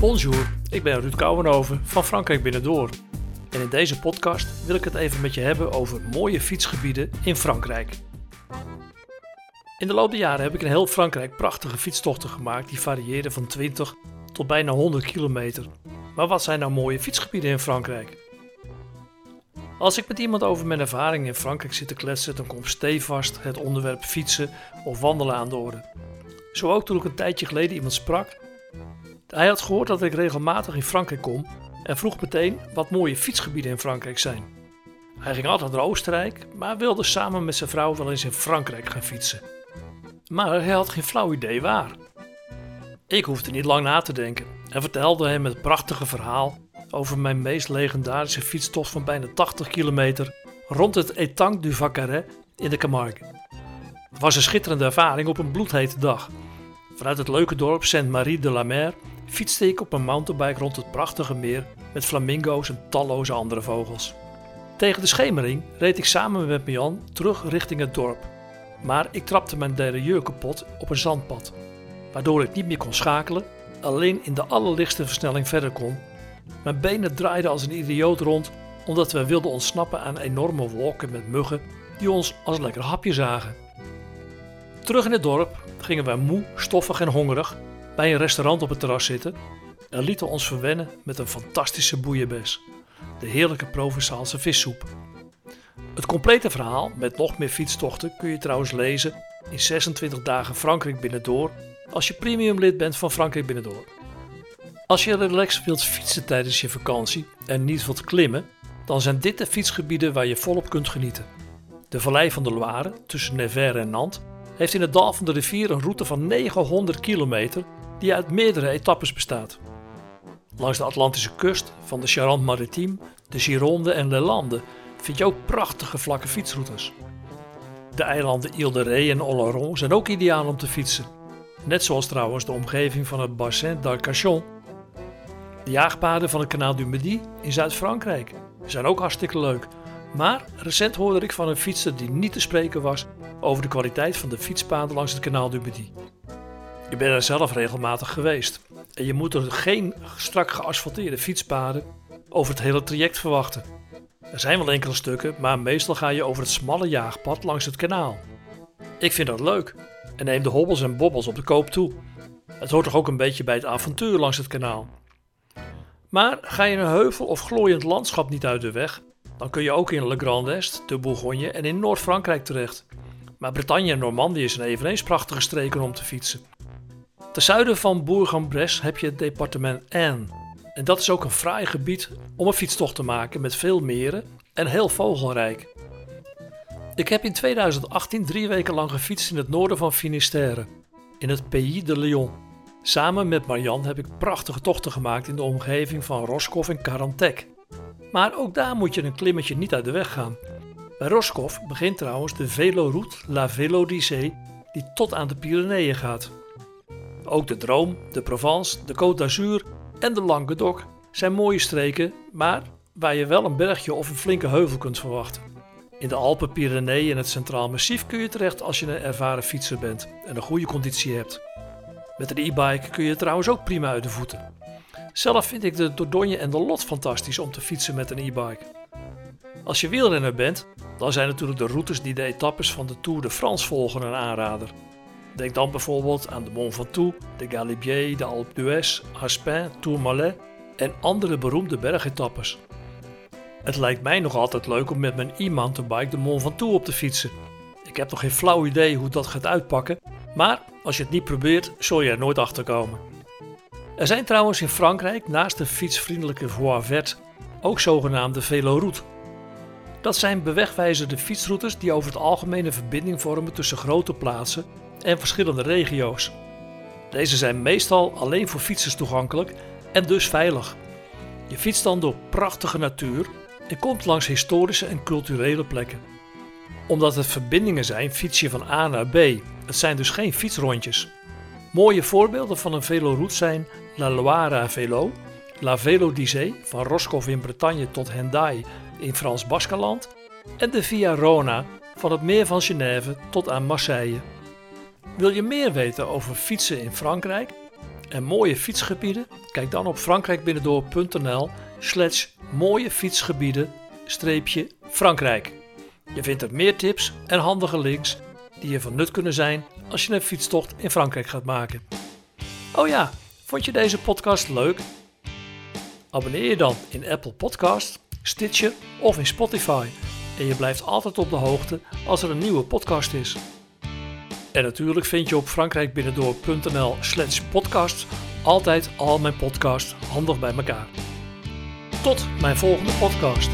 Bonjour, ik ben Ruud Kouwenhoven van Frankrijk Binnendoor. En in deze podcast wil ik het even met je hebben over mooie fietsgebieden in Frankrijk. In de loop der jaren heb ik in heel Frankrijk prachtige fietstochten gemaakt die varieerden van 20 tot bijna 100 kilometer. Maar wat zijn nou mooie fietsgebieden in Frankrijk? Als ik met iemand over mijn ervaring in Frankrijk zit te kletsen, dan komt stevast het onderwerp fietsen of wandelen aan de orde. Zo ook toen ik een tijdje geleden iemand sprak. Hij had gehoord dat ik regelmatig in Frankrijk kom en vroeg meteen wat mooie fietsgebieden in Frankrijk zijn. Hij ging altijd naar Oostenrijk, maar wilde samen met zijn vrouw wel eens in Frankrijk gaan fietsen. Maar hij had geen flauw idee waar. Ik hoefde niet lang na te denken en vertelde hem het prachtige verhaal over mijn meest legendarische fietstocht van bijna 80 kilometer rond het Etang du Vacaret in de Camargue. Het was een schitterende ervaring op een bloedhete dag. Vanuit het leuke dorp Saint-Marie de la Mer fietste ik op een mountainbike rond het prachtige meer met flamingo's en talloze andere vogels. Tegen de schemering reed ik samen met Mian terug richting het dorp. Maar ik trapte mijn derailleur kapot op een zandpad, waardoor ik niet meer kon schakelen, alleen in de allerlichtste versnelling verder kon. Mijn benen draaiden als een idioot rond omdat we wilden ontsnappen aan enorme wolken met muggen die ons als lekker hapje zagen. Terug in het dorp gingen wij moe, stoffig en hongerig bij een restaurant op het terras zitten en lieten ons verwennen met een fantastische boeienbes, de heerlijke Provençaalse vissoep. Het complete verhaal met nog meer fietstochten kun je trouwens lezen in 26 dagen Frankrijk binnendoor als je premium lid bent van Frankrijk binnendoor. Als je relaxed wilt fietsen tijdens je vakantie en niet wilt klimmen, dan zijn dit de fietsgebieden waar je volop kunt genieten. De Vallei van de Loire tussen Nevers en Nantes heeft in het dal van de rivier een route van 900 kilometer die uit meerdere etappes bestaat. Langs de Atlantische kust van de Charente-Maritime, de Gironde en Le Lande vind je ook prachtige vlakke fietsroutes. De eilanden Ile de Ré en Oloron zijn ook ideaal om te fietsen. Net zoals trouwens de omgeving van het Bassin d'Arcachon. De jaagpaden van het Canal du Midi in Zuid-Frankrijk zijn ook hartstikke leuk. Maar recent hoorde ik van een fietser die niet te spreken was over de kwaliteit van de fietspaden langs het Canal du Midi. Ik ben er zelf regelmatig geweest. En je moet er geen strak geasfalteerde fietspaden over het hele traject verwachten. Er zijn wel enkele stukken, maar meestal ga je over het smalle jaagpad langs het kanaal. Ik vind dat leuk en neem de hobbels en bobbels op de koop toe. Het hoort toch ook een beetje bij het avontuur langs het kanaal. Maar ga je een heuvel of glooiend landschap niet uit de weg, dan kun je ook in Le Grand Est, de Bourgogne en in Noord-Frankrijk terecht. Maar Bretagne en Normandie zijn eveneens prachtige streken om te fietsen. Ten zuiden van Bourg-en-Bresse heb je het departement Aisne. En dat is ook een fraai gebied om een fietstocht te maken met veel meren en heel vogelrijk. Ik heb in 2018 drie weken lang gefietst in het noorden van Finistère, in het Pays de Lyon. Samen met Marianne heb ik prachtige tochten gemaakt in de omgeving van Roscoff en Carantec. Maar ook daar moet je een klimmetje niet uit de weg gaan. Bij Roscoff begint trouwens de veloroute La Vélodicée die tot aan de Pyreneeën gaat. Ook de Droom, de Provence, de Côte d'Azur en de Languedoc zijn mooie streken, maar waar je wel een bergje of een flinke heuvel kunt verwachten. In de Alpen, Pyreneeën en het Centraal Massief kun je terecht als je een ervaren fietser bent en een goede conditie hebt. Met een e-bike kun je trouwens ook prima uit de voeten. Zelf vind ik de Dordogne en de Lot fantastisch om te fietsen met een e-bike. Als je wielrenner bent, dan zijn natuurlijk de routes die de etappes van de Tour de France volgen een aanrader. Denk dan bijvoorbeeld aan de Mont Ventoux, de Galibier, de Alpe d'Huez, Aspin, Tourmalet en andere beroemde bergetappes. Het lijkt mij nog altijd leuk om met mijn e-mountainbike de Mont Ventoux op te fietsen. Ik heb nog geen flauw idee hoe dat gaat uitpakken, maar als je het niet probeert, zul je er nooit achter komen. Er zijn trouwens in Frankrijk naast de fietsvriendelijke Voie Verte ook zogenaamde veloroutes. Dat zijn bewegwijzerde fietsroutes die over het algemeen een verbinding vormen tussen grote plaatsen en verschillende regio's. Deze zijn meestal alleen voor fietsers toegankelijk en dus veilig. Je fietst dan door prachtige natuur en komt langs historische en culturele plekken. Omdat het verbindingen zijn, fiets je van A naar B. Het zijn dus geen fietsrondjes. Mooie voorbeelden van een veloroute zijn La Loire à Vélo, La Vélodicée van Roscoff in Bretagne tot Hendaye in Frans Baskeland en de Via Rona van het meer van Genève tot aan Marseille. Wil je meer weten over fietsen in Frankrijk? en mooie fietsgebieden? Kijk dan op frankrijkbinnendoor.nl slash mooie fietsgebieden Frankrijk. Je vindt er meer tips en handige links die je van nut kunnen zijn als je een fietstocht in Frankrijk gaat maken. Oh ja, vond je deze podcast leuk? Abonneer je dan in Apple Podcast, Stitcher of in Spotify en je blijft altijd op de hoogte als er een nieuwe podcast is. En natuurlijk vind je op frankrijkbinnendoor.nl slash podcast altijd al mijn podcasts handig bij elkaar. Tot mijn volgende podcast.